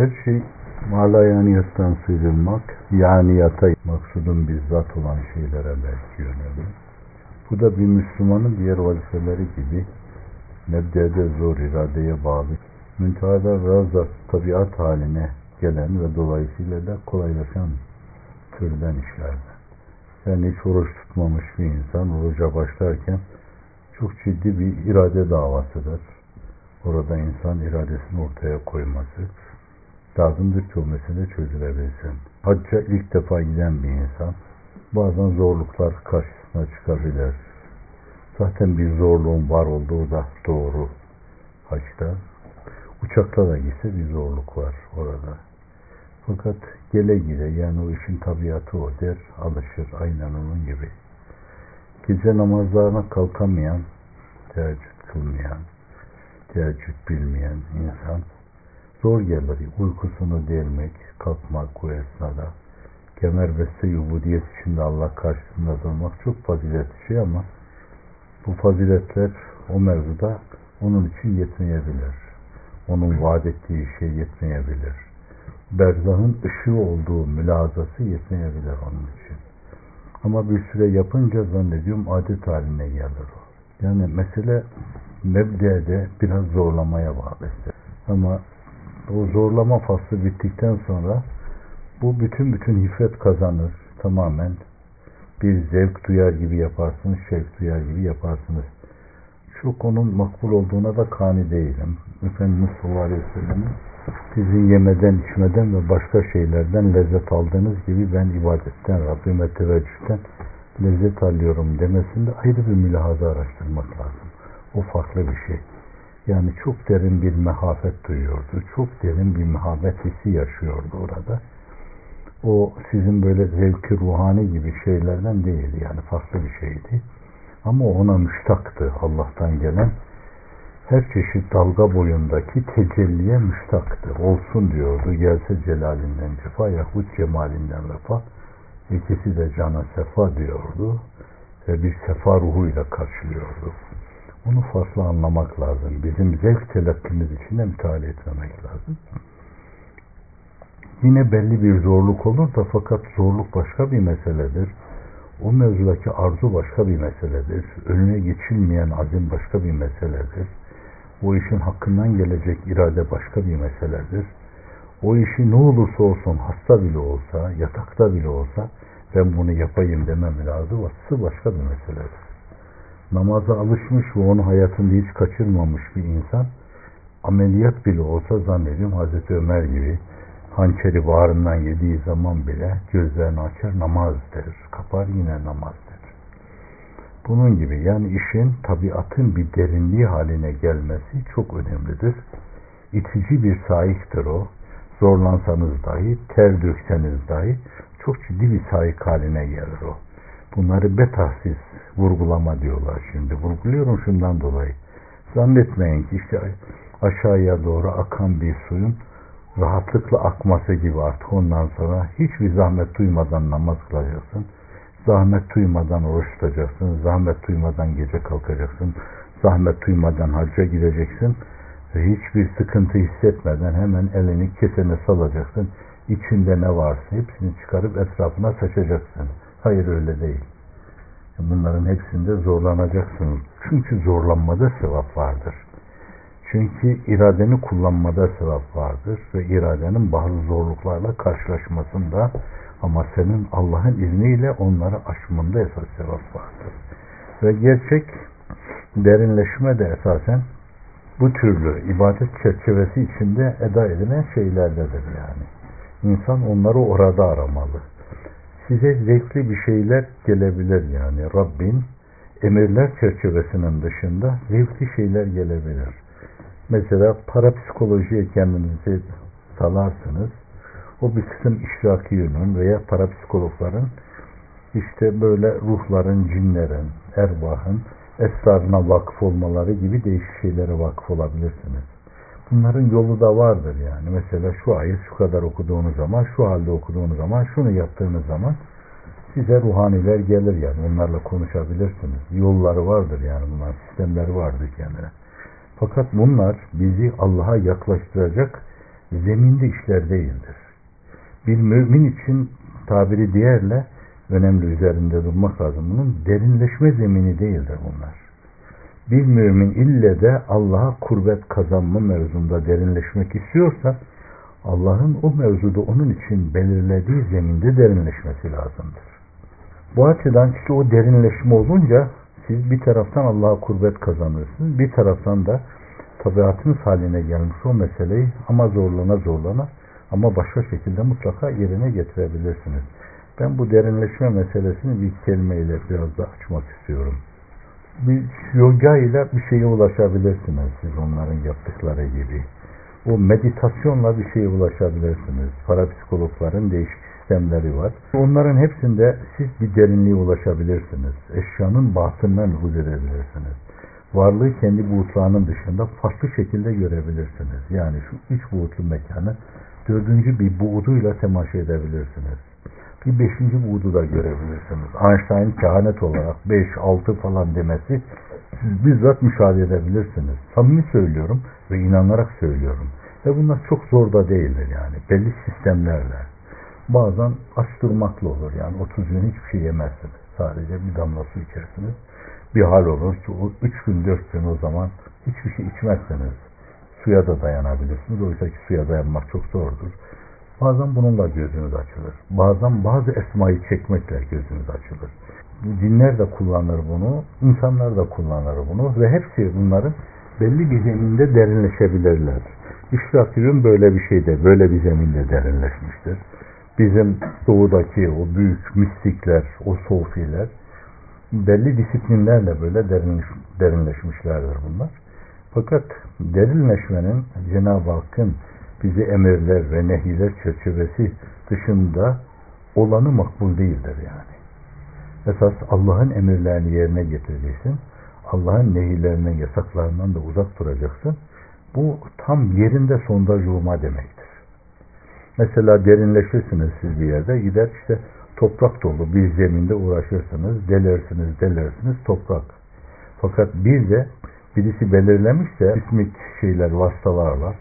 Her şey malayaniyattan sıyrılmak, yaniyata maksudun bizzat olan şeylere belki yönelmek. Bu da bir Müslümanın diğer vazifeleri gibi nebdede zor iradeye bağlı, müntehada razza tabiat haline gelen ve dolayısıyla da kolaylaşan türden işlerden. Yani hiç oruç tutmamış bir insan oruca başlarken çok ciddi bir irade davasıdır. Orada insan iradesini ortaya koyması lazımdır ki o mesele çözülebilsin. Hacca ilk defa giden bir insan bazen zorluklar karşısına çıkabilir. Zaten bir zorluğun var olduğu da doğru haçta. Uçakta da gitse bir zorluk var orada. Fakat gele gide yani o işin tabiatı o der, alışır aynen onun gibi. Gece namazlarına kalkamayan, teheccüd kılmayan, teheccüd bilmeyen insan zor gelir. Uykusunu delmek, kalkmak bu esnada. Kemer beste yubudiyet içinde Allah karşısında durmak çok faziletli şey ama bu faziletler o mevzuda onun için yetmeyebilir. Onun vaat ettiği şey yetmeyebilir. Berzahın ışığı olduğu mülazası yetmeyebilir onun için. Ama bir süre yapınca zannediyorum adet haline gelir o. Yani mesele mebdede biraz zorlamaya bağlı. Ama o zorlama faslı bittikten sonra bu bütün bütün hifret kazanır. Tamamen bir zevk duyar gibi yaparsınız, şevk duyar gibi yaparsınız. Çok onun makbul olduğuna da kani değilim. Efendimiz sallallahu aleyhi ve sellem'in sizin yemeden, içmeden ve başka şeylerden lezzet aldığınız gibi ben ibadetten, Rabbime teveccühten lezzet alıyorum demesinde ayrı bir mülahaza araştırmak lazım. O farklı bir şey. Yani çok derin bir mehafet duyuyordu. Çok derin bir mehabet hissi yaşıyordu orada. O sizin böyle zevki ruhani gibi şeylerden değil yani farklı bir şeydi. Ama ona müştaktı Allah'tan gelen her çeşit dalga boyundaki tecelliye müştaktı. Olsun diyordu. Gelse celalinden cefa yahut cemalinden vefa. İkisi de cana sefa diyordu. Ve bir sefa ruhuyla karşılıyordu. Onu farklı anlamak lazım. Bizim zevk telakkimiz için de müteala etmemek lazım. Yine belli bir zorluk olur da fakat zorluk başka bir meseledir. O mevzudaki arzu başka bir meseledir. Önüne geçilmeyen azim başka bir meseledir. O işin hakkından gelecek irade başka bir meseledir. O işi ne olursa olsun hasta bile olsa, yatakta bile olsa ben bunu yapayım demem lazım. Aslı başka bir meseledir. Namaza alışmış ve onu hayatında hiç kaçırmamış bir insan ameliyat bile olsa zannediyorum Hazreti Ömer gibi hançeri bağrından yediği zaman bile gözlerini açar namaz der. Kapar yine namaz der. Bunun gibi yani işin tabiatın bir derinliği haline gelmesi çok önemlidir. İtici bir sahiptir o. Zorlansanız dahi, ter dökseniz dahi çok ciddi bir sahip haline gelir o. Bunları betahsiz vurgulama diyorlar şimdi. Vurguluyorum şundan dolayı. Zannetmeyin ki işte aşağıya doğru akan bir suyun rahatlıkla akması gibi artık ondan sonra hiçbir zahmet duymadan namaz kılacaksın. Zahmet duymadan oruç tutacaksın. Zahmet duymadan gece kalkacaksın. Zahmet duymadan hacca gideceksin. Ve hiçbir sıkıntı hissetmeden hemen elini kesene salacaksın. İçinde ne varsa hepsini çıkarıp etrafına saçacaksın. Hayır öyle değil. Bunların hepsinde zorlanacaksınız. Çünkü zorlanmada sevap vardır. Çünkü iradeni kullanmada sevap vardır ve iradenin bazı zorluklarla karşılaşmasında ama senin Allah'ın izniyle onları aşmanda esas sevap vardır. Ve gerçek derinleşme de esasen bu türlü ibadet çerçevesi içinde eda edilen şeylerdedir yani. İnsan onları orada aramalı. Size zevkli bir şeyler gelebilir yani. Rabbin emirler çerçevesinin dışında zevkli şeyler gelebilir. Mesela parapsikolojiye kendinizi salarsınız. O bir kısım işraki yönün veya parapsikologların işte böyle ruhların, cinlerin, erbahın esrarına vakıf olmaları gibi değişik şeylere vakıf olabilirsiniz. Bunların yolu da vardır yani. Mesela şu ayet şu kadar okuduğunuz zaman, şu halde okuduğunuz zaman, şunu yaptığınız zaman size ruhaniler gelir yani. Onlarla konuşabilirsiniz. Yolları vardır yani bunlar. Sistemleri vardır kendine. Fakat bunlar bizi Allah'a yaklaştıracak zeminde işler değildir. Bir mümin için tabiri diğerle önemli üzerinde durmak lazım. Bunun derinleşme zemini değildir bunlar. Bir mümin ille de Allah'a kurbet kazanma mevzunda derinleşmek istiyorsa Allah'ın o mevzuda onun için belirlediği zeminde derinleşmesi lazımdır. Bu açıdan işte o derinleşme olunca siz bir taraftan Allah'a kurbet kazanırsınız, bir taraftan da tabiatınız haline gelmiş o meseleyi ama zorlana zorlana ama başka şekilde mutlaka yerine getirebilirsiniz. Ben bu derinleşme meselesini bir kelimeyle biraz da açmak istiyorum. Bir yoga ile bir şeye ulaşabilirsiniz siz onların yaptıkları gibi. O meditasyonla bir şeye ulaşabilirsiniz. Parapsikologların değişik sistemleri var. Onların hepsinde siz bir derinliğe ulaşabilirsiniz. Eşyanın batından huzur edebilirsiniz. Varlığı kendi buğutlarının dışında farklı şekilde görebilirsiniz. Yani şu üç buğutlu mekanı dördüncü bir buğduyla temaşa edebilirsiniz. Bir beşinci buğdu da görebilirsiniz. Einstein kehanet olarak beş, altı falan demesi siz bizzat müşahede edebilirsiniz. Samimi söylüyorum ve inanarak söylüyorum. Ve bunlar çok zor da değildir yani. Belli sistemlerle. Bazen aç durmakla olur. Yani 30 gün hiçbir şey yemezsiniz. Sadece bir damla su içersiniz. Bir hal olur o 3 gün 4 gün o zaman hiçbir şey içmezseniz suya da dayanabilirsiniz. Oysa ki suya dayanmak çok zordur. Bazen bununla gözünüz açılır. Bazen bazı esmayı çekmekle gözünüz açılır. Dinler de kullanır bunu, insanlar da kullanır bunu ve hepsi bunların belli bir zeminde derinleşebilirler. İşrakiyun böyle bir şeyde, böyle bir zeminde derinleşmiştir. Bizim doğudaki o büyük mistikler, o sofiler belli disiplinlerle böyle derinleş, derinleşmişlerdir bunlar. Fakat derinleşmenin Cenab-ı Hakk'ın bizi emirler ve nehiler çerçevesi dışında olanı makbul değildir yani. Esas Allah'ın emirlerini yerine getireceksin. Allah'ın nehirlerinden, yasaklarından da uzak duracaksın. Bu tam yerinde sondaj olma demektir. Mesela derinleşirsiniz siz bir yerde, gider işte toprak dolu bir zeminde uğraşırsınız, delersiniz, delersiniz toprak. Fakat bir de birisi belirlemişse ismik şeyler, vasıtalarla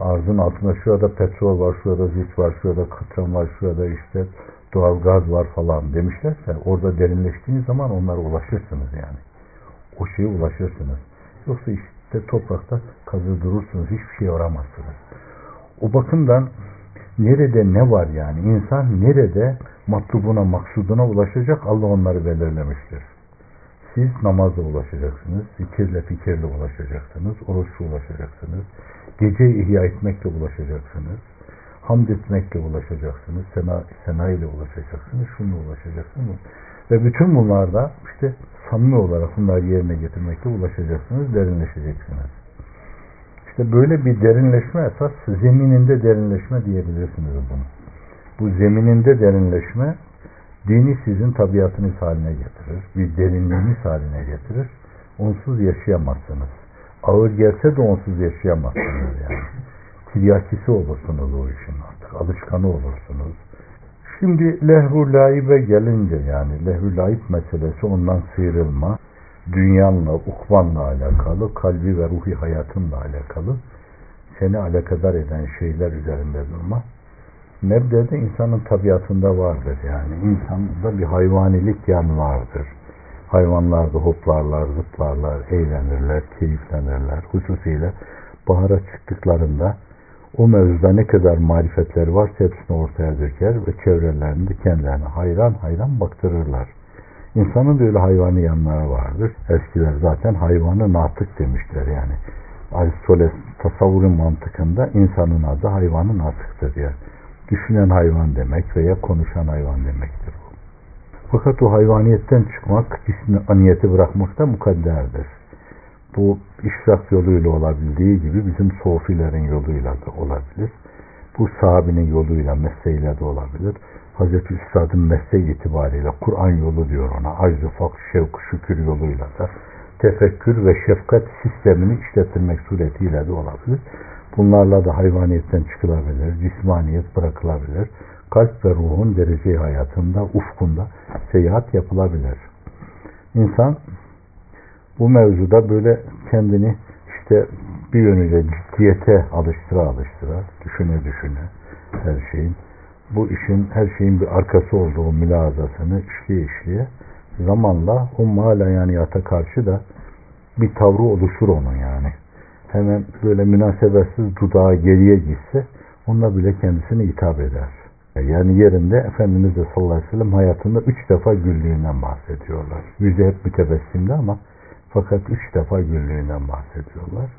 arzın altında şurada petrol var, şurada zit var, şurada katran var, şurada işte doğal gaz var falan demişlerse orada derinleştiğiniz zaman onlara ulaşırsınız yani. O şeye ulaşırsınız. Yoksa işte toprakta kazı durursunuz. Hiçbir şey aramazsınız. O bakımdan nerede ne var yani? insan nerede matlubuna, maksuduna ulaşacak Allah onları belirlemiştir. Siz namazla ulaşacaksınız, zikirle, fikirle ulaşacaksınız, oruçla ulaşacaksınız, gece ihya etmekle ulaşacaksınız, hamd etmekle ulaşacaksınız, sena, sena ile ulaşacaksınız, şununla ulaşacaksınız. Ve bütün bunlarda işte samimi olarak bunları yerine getirmekle ulaşacaksınız, derinleşeceksiniz. İşte böyle bir derinleşme esas zemininde derinleşme diyebilirsiniz bunu. Bu zemininde derinleşme dini sizin tabiatınız haline getirir. Bir derinliğiniz haline getirir. Onsuz yaşayamazsınız. Ağır gelse de onsuz yaşayamazsınız yani. Tiryakisi olursunuz o işin artık. Alışkanı olursunuz. Şimdi lehvu laibe gelince yani lehvu laib meselesi ondan sıyrılma, dünyanla, ukvanla alakalı, kalbi ve ruhi hayatınla alakalı seni alakadar eden şeyler üzerinde durma. Nebdede insanın tabiatında vardır yani. insanda bir hayvanilik yan vardır. Hayvanlar da hoplarlar, zıplarlar, eğlenirler, keyiflenirler. Hususiyle bahara çıktıklarında o mevzuda ne kadar marifetleri varsa hepsini ortaya döker ve çevrelerinde kendilerine hayran hayran baktırırlar. İnsanın böyle hayvani yanları vardır. Eskiler zaten hayvanı natık demişler yani. Aristoteles tasavvurun mantıkında insanın adı hayvanın natıktır diye. Düşünen hayvan demek veya konuşan hayvan demektir bu. Fakat o hayvaniyetten çıkmak, cismi aniyeti bırakmak da mukadderdir. Bu işrak yoluyla olabildiği gibi bizim sofilerin yoluyla da olabilir. Bu sahabinin yoluyla, mesleğiyle de olabilir. Hazreti Üstad'ın mesleği itibariyle Kur'an yolu diyor ona. Acz-ı şevk, şükür yoluyla da tefekkür ve şefkat sistemini işletilmek suretiyle de olabilir. Bunlarla da hayvaniyetten çıkılabilir, cismaniyet bırakılabilir. Kalp ve ruhun derece hayatında, ufkunda seyahat yapılabilir. İnsan bu mevzuda böyle kendini işte bir yönüyle ciddiyete alıştıra alıştıra, düşüne düşüne her şeyin, bu işin her şeyin bir arkası olduğu mülazasını işleye işleye zamanla o malayaniyata karşı da bir tavrı oluşur onun yani. Hemen böyle münasebetsiz dudağa geriye gitse onunla bile kendisini hitap eder. Yani yerinde Efendimiz de sallallahu aleyhi ve sellem hayatında üç defa güldüğünden bahsediyorlar. Yüzü hep mütebessimdi ama fakat üç defa güldüğünden bahsediyorlar.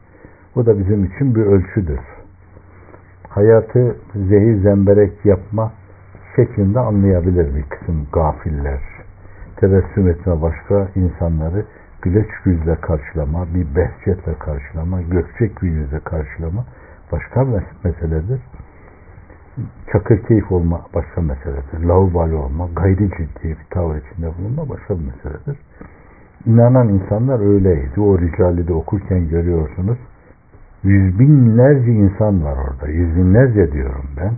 Bu da bizim için bir ölçüdür. Hayatı zehir zemberek yapma şeklinde anlayabilir bir kısım gafiller. Tebessüm etme başka insanları güleç yüzle karşılama, bir behçetle karşılama, gökçek yüzle karşılama başka meseledir. Çakır keyif olma başka meseledir. Laubali olma, gayri ciddi bir tavır içinde bulunma başka bir meseledir. İnanan insanlar öyleydi. O ricali de okurken görüyorsunuz. Yüz binlerce insan var orada. Yüz binlerce diyorum ben.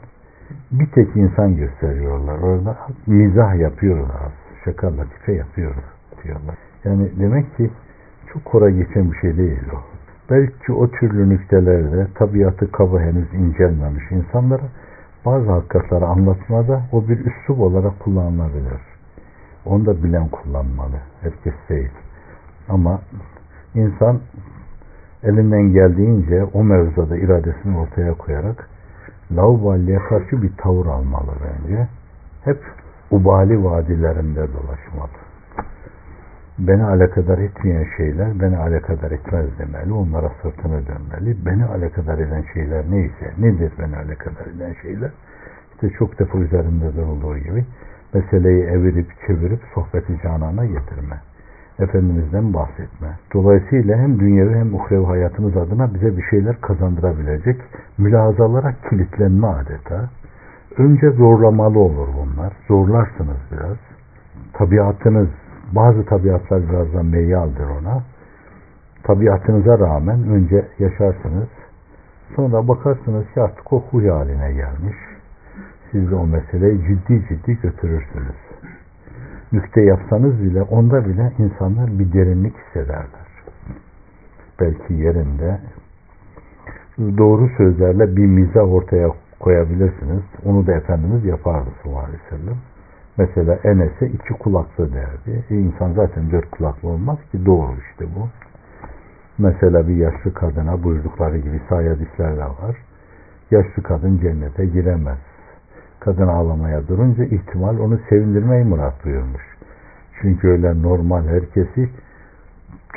Bir tek insan gösteriyorlar. Orada mizah yapıyorlar. Şaka latife yapıyoruz diyorlar. Yani demek ki çok kora geçen bir şey değil o. Belki o türlü nüktelerde tabiatı kaba henüz incelmemiş insanlara bazı hakikatleri anlatmada o bir üslup olarak kullanılabilir. Onu da bilen kullanmalı. Herkes değil. Ama insan elinden geldiğince o mevzuda iradesini ortaya koyarak laubaliye karşı bir tavır almalı bence. Hep ubali vadilerinde dolaşmalı. Beni alakadar etmeyen şeyler beni alakadar etmez demeli. Onlara sırtını dönmeli. Beni alakadar eden şeyler neyse, nedir beni alakadar eden şeyler? İşte çok defa üzerinde durulduğu gibi meseleyi evirip çevirip sohbeti canana getirme. Efendimiz'den bahsetme. Dolayısıyla hem dünyevi hem uhrevi hayatımız adına bize bir şeyler kazandırabilecek mülazalara kilitlenme adeta. Önce zorlamalı olur bunlar. Zorlarsınız biraz. Tabiatınız, bazı tabiatlar biraz da meyyaldir ona. Tabiatınıza rağmen önce yaşarsınız. Sonra bakarsınız ki artık o huy haline gelmiş. Siz de o meseleyi ciddi ciddi götürürsünüz. Nükte yapsanız bile onda bile insanlar bir derinlik hissederler. Belki yerinde doğru sözlerle bir mizah ortaya koyabilirsiniz. Onu da Efendimiz yapardı sallallahu aleyhi ve sellem. Mesela Enes'e iki kulaklı derdi. E insan zaten dört kulaklı olmaz ki doğru işte bu. Mesela bir yaşlı kadına buydukları gibi sahaya hadisler de var. Yaşlı kadın cennete giremez. Kadın ağlamaya durunca ihtimal onu sevindirmeyi murat buyurmuş. Çünkü öyle normal herkesi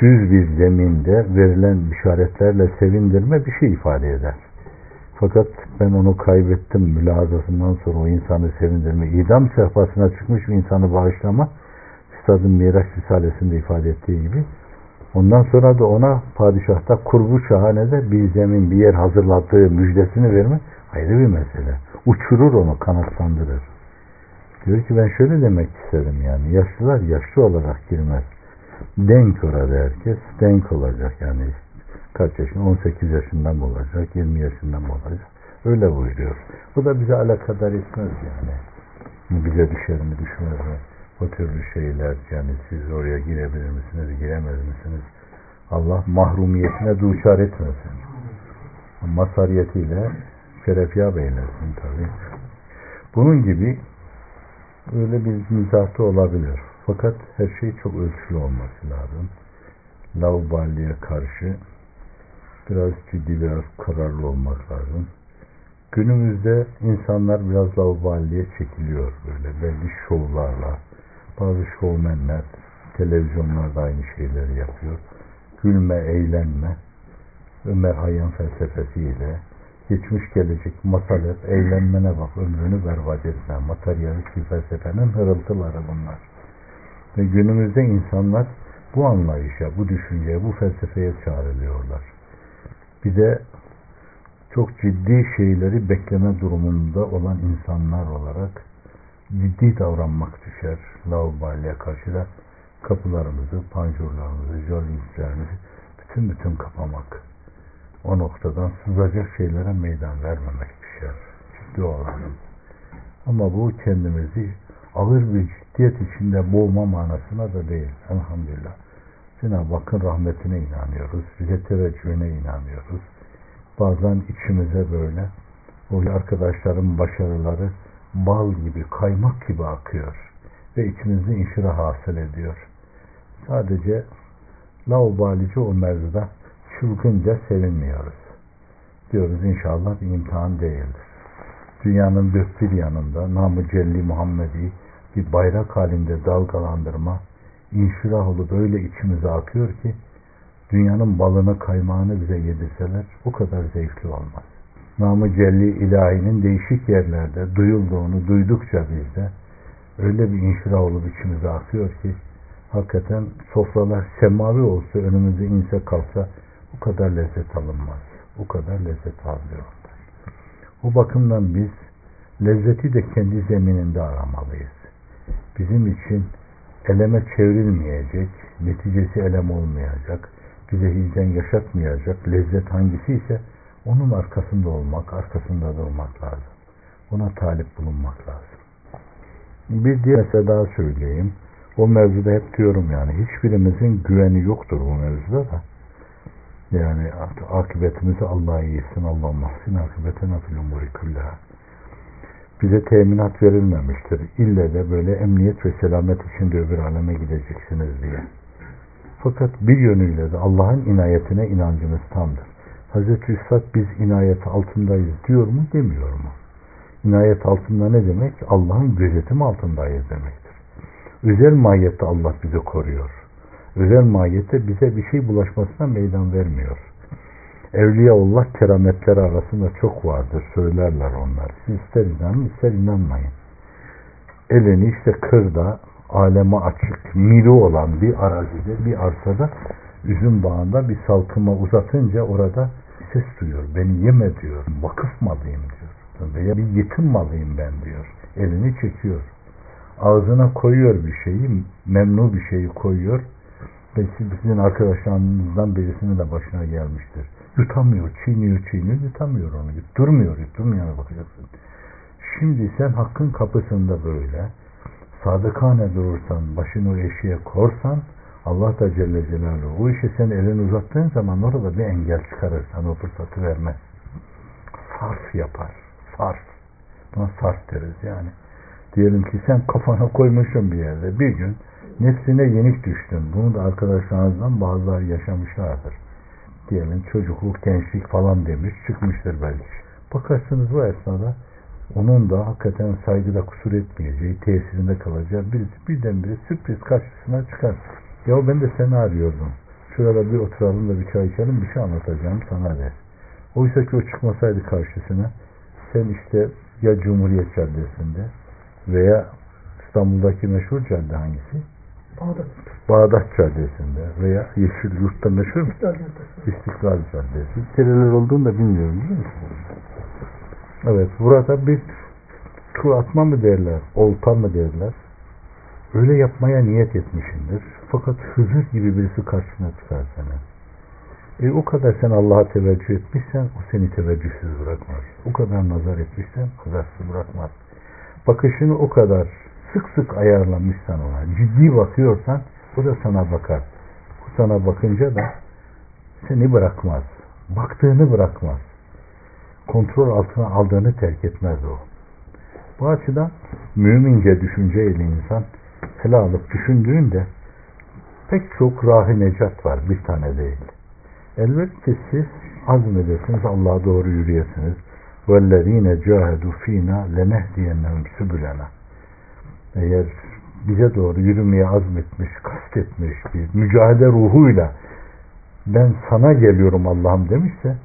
düz bir zeminde verilen işaretlerle sevindirme bir şey ifade eder. Fakat ben onu kaybettim mülazasından sonra o insanı sevindirme, idam sehpasına çıkmış bir insanı bağışlama, Üstadın Miraç Risalesi'nde ifade ettiği gibi, ondan sonra da ona padişahta kurbu şahanede bir zemin, bir yer hazırladığı müjdesini verme ayrı bir mesele. Uçurur onu, kanatlandırır. Diyor ki ben şöyle demek istedim yani, yaşlılar yaşlı olarak girmez. Denk orada herkes, denk olacak yani kaç yaşında? 18 yaşından mı olacak? 20 yaşından mı olacak? Öyle buyuruyor. Bu da bize alakadar etmez yani. Bize düşer mi düşmez mi? O türlü şeyler yani siz oraya girebilir misiniz, giremez misiniz? Allah mahrumiyetine duçar etmesin. Masariyetiyle şerefya beylesin tabi. Bunun gibi öyle bir mizahta olabilir. Fakat her şey çok ölçülü olması lazım. Laubaliye karşı biraz ciddi, biraz kararlı olmak lazım. Günümüzde insanlar biraz laubaliye çekiliyor böyle belli şovlarla. Bazı şovmenler televizyonlarda aynı şeyleri yapıyor. Gülme, eğlenme, Ömer Hayyam felsefesiyle geçmiş gelecek masal hep eğlenmene bak, ömrünü berbat etme. Materyalist bir felsefenin hırıltıları bunlar. Ve günümüzde insanlar bu anlayışa, bu düşünceye, bu felsefeye çağrılıyorlar bir de çok ciddi şeyleri bekleme durumunda olan insanlar olarak ciddi davranmak düşer. Laubaliye karşı da kapılarımızı, panjurlarımızı, jolizlerimizi bütün bütün kapamak. O noktadan sızacak şeylere meydan vermemek düşer. Ciddi olalım. Ama bu kendimizi ağır bir ciddiyet içinde boğma manasına da değil. Elhamdülillah. Cenab-ı Hakk'ın rahmetine inanıyoruz. Bize teveccühüne inanıyoruz. Bazen içimize böyle o arkadaşların başarıları bal gibi, kaymak gibi akıyor. Ve içimizde inşirah hasıl ediyor. Sadece laubalice o mevzuda çılgınca sevinmiyoruz. Diyoruz inşallah bir imtihan değildir. Dünyanın dört bir yanında namı celli Muhammedi bir bayrak halinde dalgalandırma, inşirah olup öyle içimize akıyor ki dünyanın balını kaymağını bize yedirseler o kadar zevkli olmaz. Namı Celli ilahinin değişik yerlerde duyulduğunu duydukça bizde öyle bir inşirah olup içimize akıyor ki hakikaten sofralar semavi olsa önümüze inse kalsa o kadar lezzet alınmaz. O kadar lezzet almıyorlar. O bakımdan biz lezzeti de kendi zemininde aramalıyız. Bizim için eleme çevrilmeyecek, neticesi elem olmayacak, bize hicden yaşatmayacak lezzet hangisi ise onun arkasında olmak, arkasında durmak lazım. Buna talip bulunmak lazım. Bir diğer mesele daha söyleyeyim. O mevzuda hep diyorum yani hiçbirimizin güveni yoktur bu mevzuda da. Yani akıbetimizi Allah'a iyisin. Allah mahsin akıbetine fil umuri kullaha. Bize teminat verilmemiştir. İlle de böyle emniyet ve selamet içinde öbür aleme gideceksiniz diye. Fakat bir yönüyle de Allah'ın inayetine inancımız tamdır. Hazreti Üstad biz inayet altındayız diyor mu demiyor mu? İnayet altında ne demek? Allah'ın gözetim altındayız demektir. Özel mahiyette Allah bizi koruyor. Özel mahiyette bize bir şey bulaşmasına meydan vermiyor. Evliyaullah kerametleri arasında çok vardır. Söylerler onlar. Siz ister inanın ister inanmayın. Elini işte kırda, aleme açık, miri olan bir arazide, bir arsada, üzüm bağında bir salkıma uzatınca orada ses duyuyor. Beni yeme diyor. Vakıf malıyım diyor. Veya bir yetim malıyım ben diyor. Elini çekiyor. Ağzına koyuyor bir şeyi, memnu bir şeyi koyuyor. Ve sizin arkadaşlarınızdan birisinin de başına gelmiştir. Yutamıyor, çiğniyor, çiğniyor, yutamıyor onu. Yutturmuyor, yutturmayana bakacaksın. Şimdi sen hakkın kapısında böyle sadıkane durursan, başını o eşiğe korsan Allah da Celle Celaluhu o işi sen elini uzattığın zaman orada bir engel çıkarır. Sana o fırsatı vermez. Sarf yapar. Sarf. Buna sarf deriz yani. Diyelim ki sen kafana koymuşsun bir yerde. Bir gün nefsine yenik düştün. Bunu da arkadaşlarınızdan bazıları yaşamışlardır. Diyelim çocukluk, gençlik falan demiş. Çıkmıştır belki. Bakarsınız bu esnada onun da hakikaten saygıda kusur etmeyeceği, tesirinde kalacağı birisi birdenbire sürpriz karşısına çıkar. Ya ben de seni arıyordum. Şurada bir oturalım da bir çay içelim bir şey anlatacağım sana der. Oysa ki o çıkmasaydı karşısına sen işte ya Cumhuriyet Caddesi'nde veya İstanbul'daki meşhur cadde hangisi? Bağdat. Bağdat Caddesi'nde veya Yeşil Yurt'ta meşhur mu? İstiklal Caddesi. Nereler olduğunu da bilmiyorum değil mi? Evet, burada bir tur atma mı derler, olta mı derler. Öyle yapmaya niyet etmişindir. Fakat Hızır gibi birisi karşına çıkar senin. E o kadar sen Allah'a teveccüh etmişsen o seni teveccühsüz bırakmaz. O kadar nazar etmişsen nazarsız bırakmaz. Bakışını o kadar sık sık ayarlamışsan ona, ciddi bakıyorsan o da sana bakar. O sana bakınca da seni bırakmaz. Baktığını bırakmaz. Kontrol altına aldığını terk etmez o. Bu açıdan mümince düşünceyle insan ele alıp düşündüğünde pek çok rahi necat var. Bir tane değil. Elbette siz azmedesiniz, Allah'a doğru yürüyesiniz. وَالَّذ۪ينَ جَاهَدُوا ف۪ينَا لَنَهْدِيَنَّهُمْ سُبُلَنَا eğer bize doğru yürümeye azmetmiş, kastetmiş bir mücadele ruhuyla ben sana geliyorum Allah'ım demişse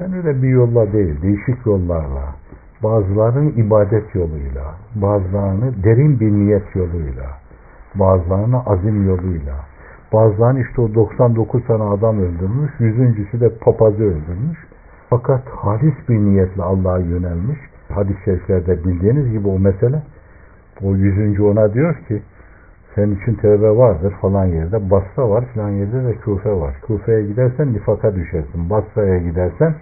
ben öyle bir yolla değil, değişik yollarla bazılarının ibadet yoluyla, bazılarını derin bir niyet yoluyla, bazılarını azim yoluyla, bazılarını işte o 99 tane adam öldürmüş, yüzüncüsü de papazı öldürmüş. Fakat halis bir niyetle Allah'a yönelmiş. Hadis-i şeriflerde bildiğiniz gibi o mesele o yüzüncü ona diyor ki senin için tevbe vardır falan yerde. Basra var falan yerde de Kufe var. Kufe'ye gidersen nifaka düşersin. Basra'ya gidersen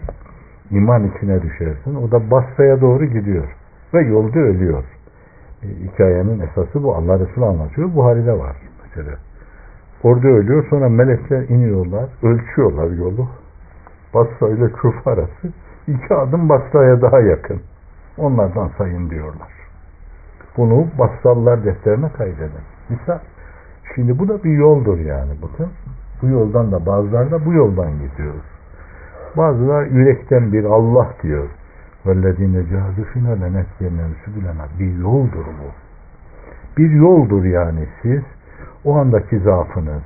iman içine düşersin. O da Basra'ya doğru gidiyor. Ve yolda ölüyor. E, hikayenin esası bu. Allah Resulü anlatıyor. Buhari'de var mesela. Orada ölüyor. Sonra melekler iniyorlar. Ölçüyorlar yolu. Basra ile Küfe arası. iki adım Basra'ya daha yakın. Onlardan sayın diyorlar. Bunu Basralılar defterine kaydedin. Misal. Şimdi bu da bir yoldur yani bakın. Bu yoldan da bazıları da bu yoldan gidiyoruz. Bazılar yürekten bir Allah diyor. وَالَّذ۪ينَ جَهَدُ فِينَا لَنَسْيَنَّمْ سُبُلَنَا Bir yoldur bu. Bir yoldur yani siz o andaki zaafınız,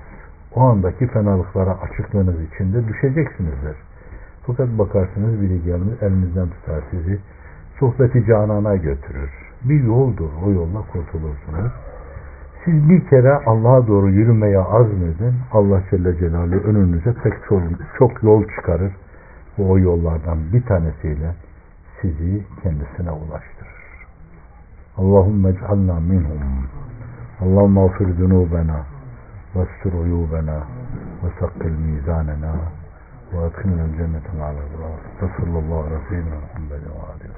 o andaki fenalıklara açıklığınız içinde düşeceksinizdir. Fakat bakarsınız biri gelmiş elinizden tutar sizi sohbeti canana götürür. Bir yoldur. O yolla kurtulursunuz. Siz bir kere Allah'a doğru yürümeye azmedin. Allah Celle Celaluhu önünüze pek çok, çok yol çıkarır. Ve o yollardan bir tanesiyle sizi kendisine ulaştırır. Allahümme ec'alna minhum. Allahümme afir zunubena ve stur uyubena ve sakkil mizanena ve adkilna cenneten ala aleyhi ve sellem Muhammedin ve